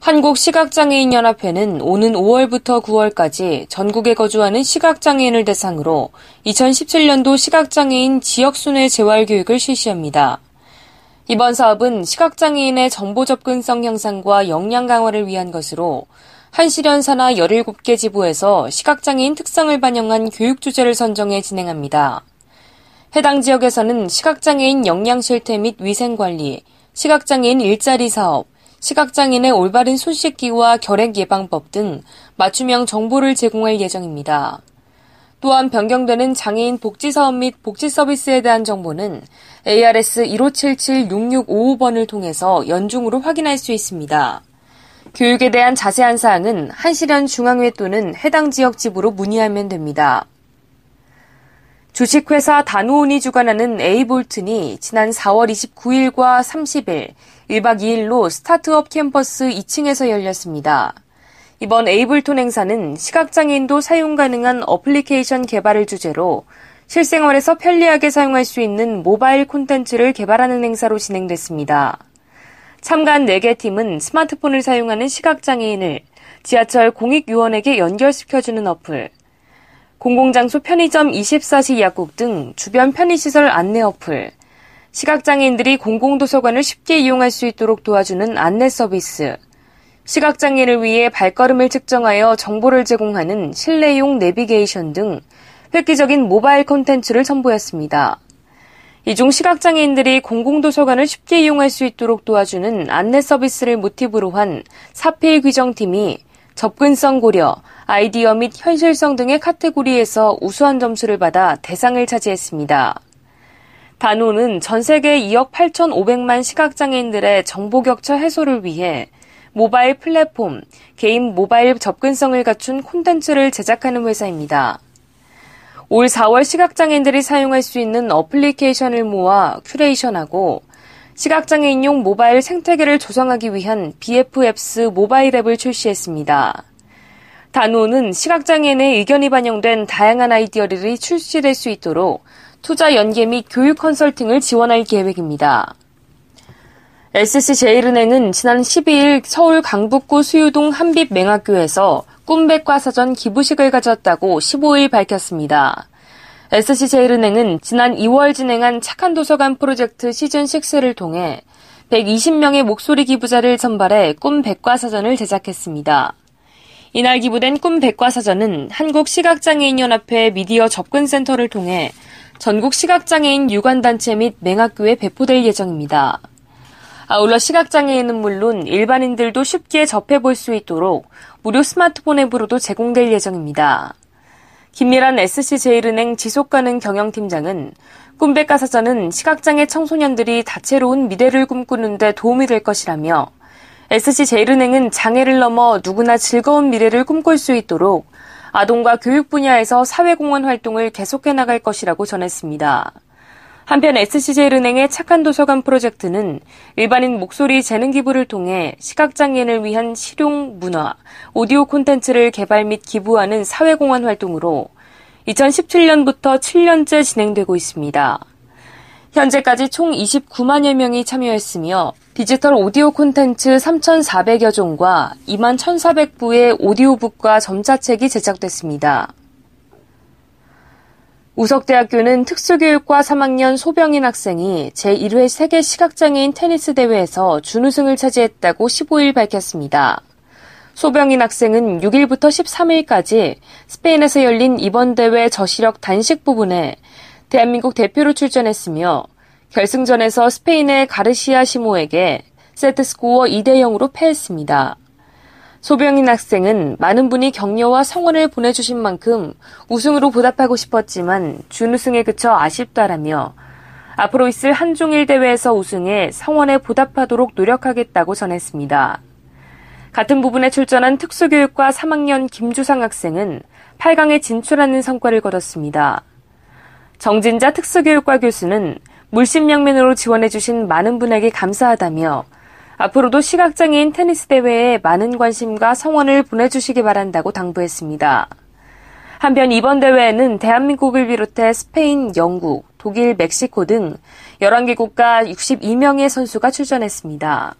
한국시각장애인연합회는 오는 5월부터 9월까지 전국에 거주하는 시각장애인을 대상으로 2017년도 시각장애인 지역순회 재활교육을 실시합니다. 이번 사업은 시각장애인의 정보 접근성 향상과 역량 강화를 위한 것으로 한시련 산하 17개 지부에서 시각장애인 특성을 반영한 교육 주제를 선정해 진행합니다. 해당 지역에서는 시각장애인 역량 실태 및 위생관리, 시각장애인 일자리 사업, 시각장애인의 올바른 손 씻기와 결핵 예방법 등 맞춤형 정보를 제공할 예정입니다. 또한 변경되는 장애인 복지 사업 및 복지 서비스에 대한 정보는 ARS 1577-6655번을 통해서 연중으로 확인할 수 있습니다. 교육에 대한 자세한 사항은 한시련 중앙회 또는 해당 지역 지부로 문의하면 됩니다. 주식회사 다누온이 주관하는 에이볼튼이 지난 4월 29일과 30일 1박 2일로 스타트업 캠퍼스 2층에서 열렸습니다. 이번 에이블톤 행사는 시각장애인도 사용 가능한 어플리케이션 개발을 주제로 실생활에서 편리하게 사용할 수 있는 모바일 콘텐츠를 개발하는 행사로 진행됐습니다. 참가한 4개 팀은 스마트폰을 사용하는 시각장애인을 지하철 공익요원에게 연결시켜주는 어플, 공공장소 편의점 24시 약국 등 주변 편의시설 안내 어플, 시각장애인들이 공공도서관을 쉽게 이용할 수 있도록 도와주는 안내 서비스, 시각장애인을 위해 발걸음을 측정하여 정보를 제공하는 실내용 내비게이션 등 획기적인 모바일 콘텐츠를 선보였습니다. 이 중 시각장애인들이 공공도서관을 쉽게 이용할 수 있도록 도와주는 안내 서비스를 모티브로 한 사필 귀정팀이 접근성 고려, 아이디어 및 현실성 등의 카테고리에서 우수한 점수를 받아 대상을 차지했습니다. 단오는 전 세계 2억 8,500만 시각장애인들의 정보 격차 해소를 위해 모바일 플랫폼, 개인 모바일 접근성을 갖춘 콘텐츠를 제작하는 회사입니다. 올 4월 시각장애인들이 사용할 수 있는 어플리케이션을 모아 큐레이션하고 시각장애인용 모바일 생태계를 조성하기 위한 BF앱스 모바일 앱을 출시했습니다. 단오는 시각장애인의 의견이 반영된 다양한 아이디어들이 출시될 수 있도록 투자 연계 및 교육 컨설팅을 지원할 계획입니다. SC제일은행은 지난 12일 서울 강북구 수유동 한빛맹학교에서 꿈백과 사전 기부식을 가졌다고 15일 밝혔습니다. SC제일은행은 지난 2월 진행한 착한 도서관 프로젝트 시즌6를 통해 120명의 목소리 기부자를 선발해 꿈 백과사전을 제작했습니다. 이날 기부된 꿈 백과사전은 한국시각장애인연합회 미디어 접근센터를 통해 전국 시각장애인 유관단체 및 맹학교에 배포될 예정입니다. 아울러 시각장애인은 물론 일반인들도 쉽게 접해볼 수 있도록 무료 스마트폰 앱으로도 제공될 예정입니다. 김미란 SC제일은행 지속가능 경영팀장은 꿈백가사전은 시각장애 청소년들이 다채로운 미래를 꿈꾸는 데 도움이 될 것이라며 SC제일은행은 장애를 넘어 누구나 즐거운 미래를 꿈꿀 수 있도록 아동과 교육 분야에서 사회공헌 활동을 계속해 나갈 것이라고 전했습니다. 한편 SC제일은행의 착한 도서관 프로젝트는 일반인 목소리 재능 기부를 통해 시각장애인을 위한 실용 문화, 오디오 콘텐츠를 개발 및 기부하는 사회공헌 활동으로 2017년부터 7년째 진행되고 있습니다. 현재까지 총 29만여 명이 참여했으며 디지털 오디오 콘텐츠 3,400여 종과 2만 1,400부의 오디오북과 점자책이 제작됐습니다. 우석대학교는 특수교육과 3학년 소병인 학생이 제1회 세계 시각장애인 테니스 대회에서 준우승을 차지했다고 15일 밝혔습니다. 소병인 학생은 6일부터 13일까지 스페인에서 열린 이번 대회 저시력 단식 부분에 대한민국 대표로 출전했으며 결승전에서 스페인의 가르시아 시모에게 세트 스코어 2대 0으로 패했습니다. 소병인 학생은 많은 분이 격려와 성원을 보내주신 만큼 우승으로 보답하고 싶었지만 준우승에 그쳐 아쉽다라며 앞으로 있을 한중일 대회에서 우승해 성원에 보답하도록 노력하겠다고 전했습니다. 같은 부분에 출전한 특수교육과 3학년 김주상 학생은 8강에 진출하는 성과를 거뒀습니다. 정진자 특수교육과 교수는 물심양면으로 지원해주신 많은 분에게 감사하다며 앞으로도 시각장애인 테니스 대회에 많은 관심과 성원을 보내주시기 바란다고 당부했습니다. 한편 이번 대회에는 대한민국을 비롯해 스페인, 영국, 독일, 멕시코 등 11개 국가 62명의 선수가 출전했습니다.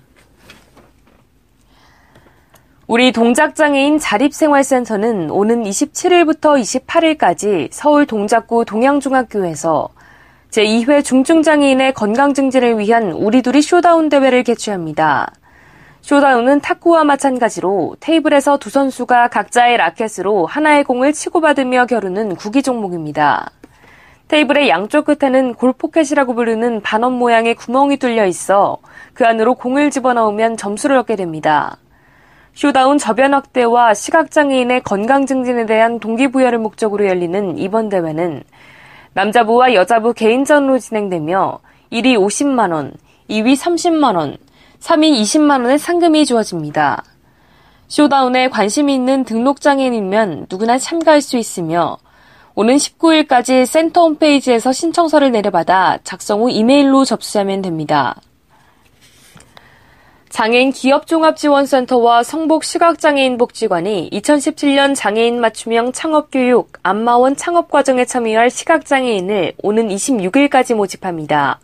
우리 동작장애인 자립생활센터는 오는 27일부터 28일까지 서울 동작구 동양중학교에서 제2회 중증장애인의 건강 증진을 위한 우리둘이 쇼다운 대회를 개최합니다. 쇼다운은 탁구와 마찬가지로 테이블에서 두 선수가 각자의 라켓으로 하나의 공을 치고받으며 겨루는 구기 종목입니다. 테이블의 양쪽 끝에는 골포켓이라고 부르는 반원 모양의 구멍이 뚫려 있어 그 안으로 공을 집어넣으면 점수를 얻게 됩니다. 쇼다운 저변 확대와 시각장애인의 건강 증진에 대한 동기부여를 목적으로 열리는 이번 대회는 남자부와 여자부 개인전으로 진행되며 1위 50만원, 2위 30만원, 3위 20만원의 상금이 주어집니다. 쇼다운에 관심이 있는 등록장애인이면 누구나 참가할 수 있으며 오는 19일까지 센터 홈페이지에서 신청서를 내려받아 작성 후 이메일로 접수하면 됩니다. 장애인 기업종합지원센터와 성북시각장애인 복지관이 2017년 장애인 맞춤형 창업교육 안마원 창업과정에 참여할 시각장애인을 오는 26일까지 모집합니다.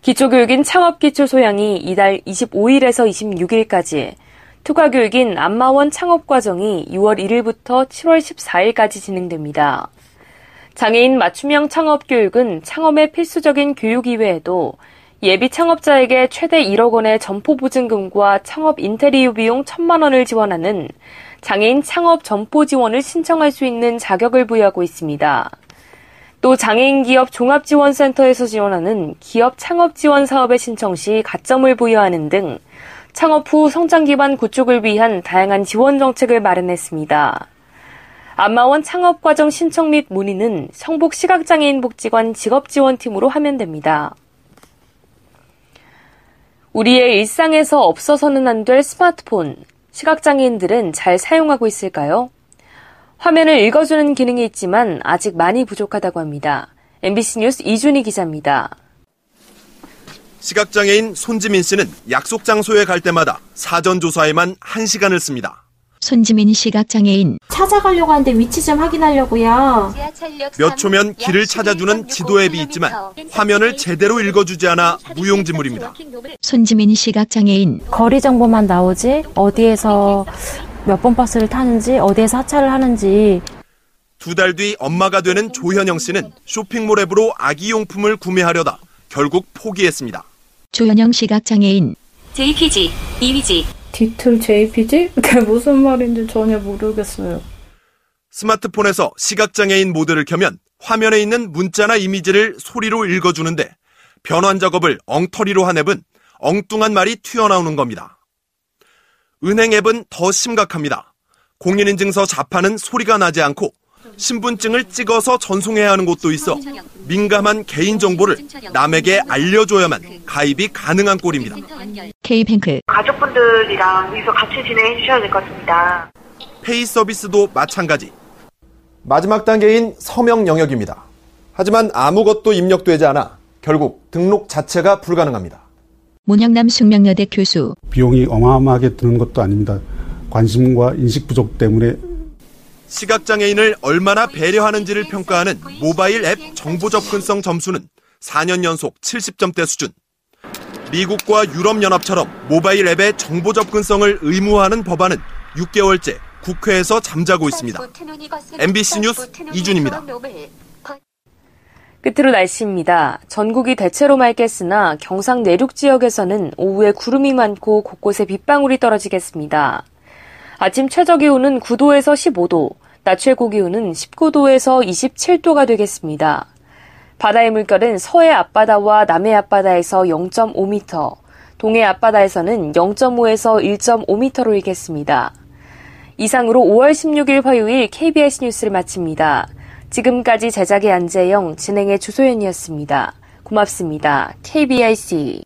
기초교육인 창업기초 소양이 이달 25일에서 26일까지, 투과교육인 안마원 창업과정이 6월 1일부터 7월 14일까지 진행됩니다. 장애인 맞춤형 창업교육은 창업의 필수적인 교육 이외에도 예비 창업자에게 최대 1억 원의 점포 보증금과 창업 인테리어 비용 1천만 원을 지원하는 장애인 창업 점포 지원을 신청할 수 있는 자격을 부여하고 있습니다. 또 장애인 기업 종합지원센터에서 지원하는 기업 창업 지원 사업의 신청 시 가점을 부여하는 등 창업 후 성장 기반 구축을 위한 다양한 지원 정책을 마련했습니다. 안마원 창업 과정 신청 및 문의는 성북 시각장애인 복지관 직업지원팀으로 하면 됩니다. 우리의 일상에서 없어서는 안 될 스마트폰, 시각장애인들은 잘 사용하고 있을까요? 화면을 읽어주는 기능이 있지만 아직 많이 부족하다고 합니다. MBC 뉴스 이준희 기자입니다. 시각장애인 손지민 씨는 약속 장소에 갈 때마다 사전 조사에만 1시간을 씁니다. 손지민 시각장애인 찾아가려고 하는데 위치 좀 확인하려고요. 몇 초면 길을 찾아주는 지도 앱이 있지만 화면을 제대로 읽어주지 않아 무용지물입니다. 손지민 시각장애인 거리 정보만 나오지 어디에서 몇 번 버스를 타는지 어디에서 하차를 하는지 두 달 뒤 엄마가 되는 조현영 씨는 쇼핑몰 앱으로 아기 용품을 구매하려다 결국 포기했습니다. 조현영 시각장애인 JPG, 이미지, 디툴 JPG? 그게 무슨 말인지 전혀 모르겠어요. 스마트폰에서 시각장애인 모드를 켜면 화면에 있는 문자나 이미지를 소리로 읽어주는데 변환 작업을 엉터리로 한 앱은 엉뚱한 말이 튀어나오는 겁니다. 은행 앱은 더 심각합니다. 공인인증서 자판은 소리가 나지 않고 신분증을 찍어서 전송해야 하는 곳도 있어 민감한 개인정보를 남에게 알려줘야만 가입이 가능한 꼴입니다. K뱅크 가족분들이랑 여기서 같이 진행해 주셔야 될 것 같습니다. 페이 서비스도 마찬가지. 마지막 단계인 서명 영역입니다. 하지만 아무것도 입력되지 않아 결국 등록 자체가 불가능합니다. 문영남 숙명여대 교수 비용이 어마어마하게 드는 것도 아닙니다. 관심과 인식 부족 때문에 시각장애인을 얼마나 배려하는지를 평가하는 모바일 앱 정보 접근성 점수는 4년 연속 70점대 수준. 미국과 유럽연합처럼 모바일 앱의 정보 접근성을 의무화하는 법안은 6개월째 국회에서 잠자고 있습니다. MBC 뉴스 이준입니다. 끝으로 날씨입니다. 전국이 대체로 맑겠으나 경상 내륙 지역에서는 오후에 구름이 많고 곳곳에 빗방울이 떨어지겠습니다. 아침 최저 기온은 9도에서 15도, 낮 최고 기온은 19도에서 27도가 되겠습니다. 바다의 물결은 서해 앞바다와 남해 앞바다에서 0.5m, 동해 앞바다에서는 0.5에서 1.5m로 일겠습니다. 이상으로 5월 16일 화요일 KBS 뉴스를 마칩니다. 지금까지 제작의 안재영, 진행의 주소연이었습니다. 고맙습니다. KBIC.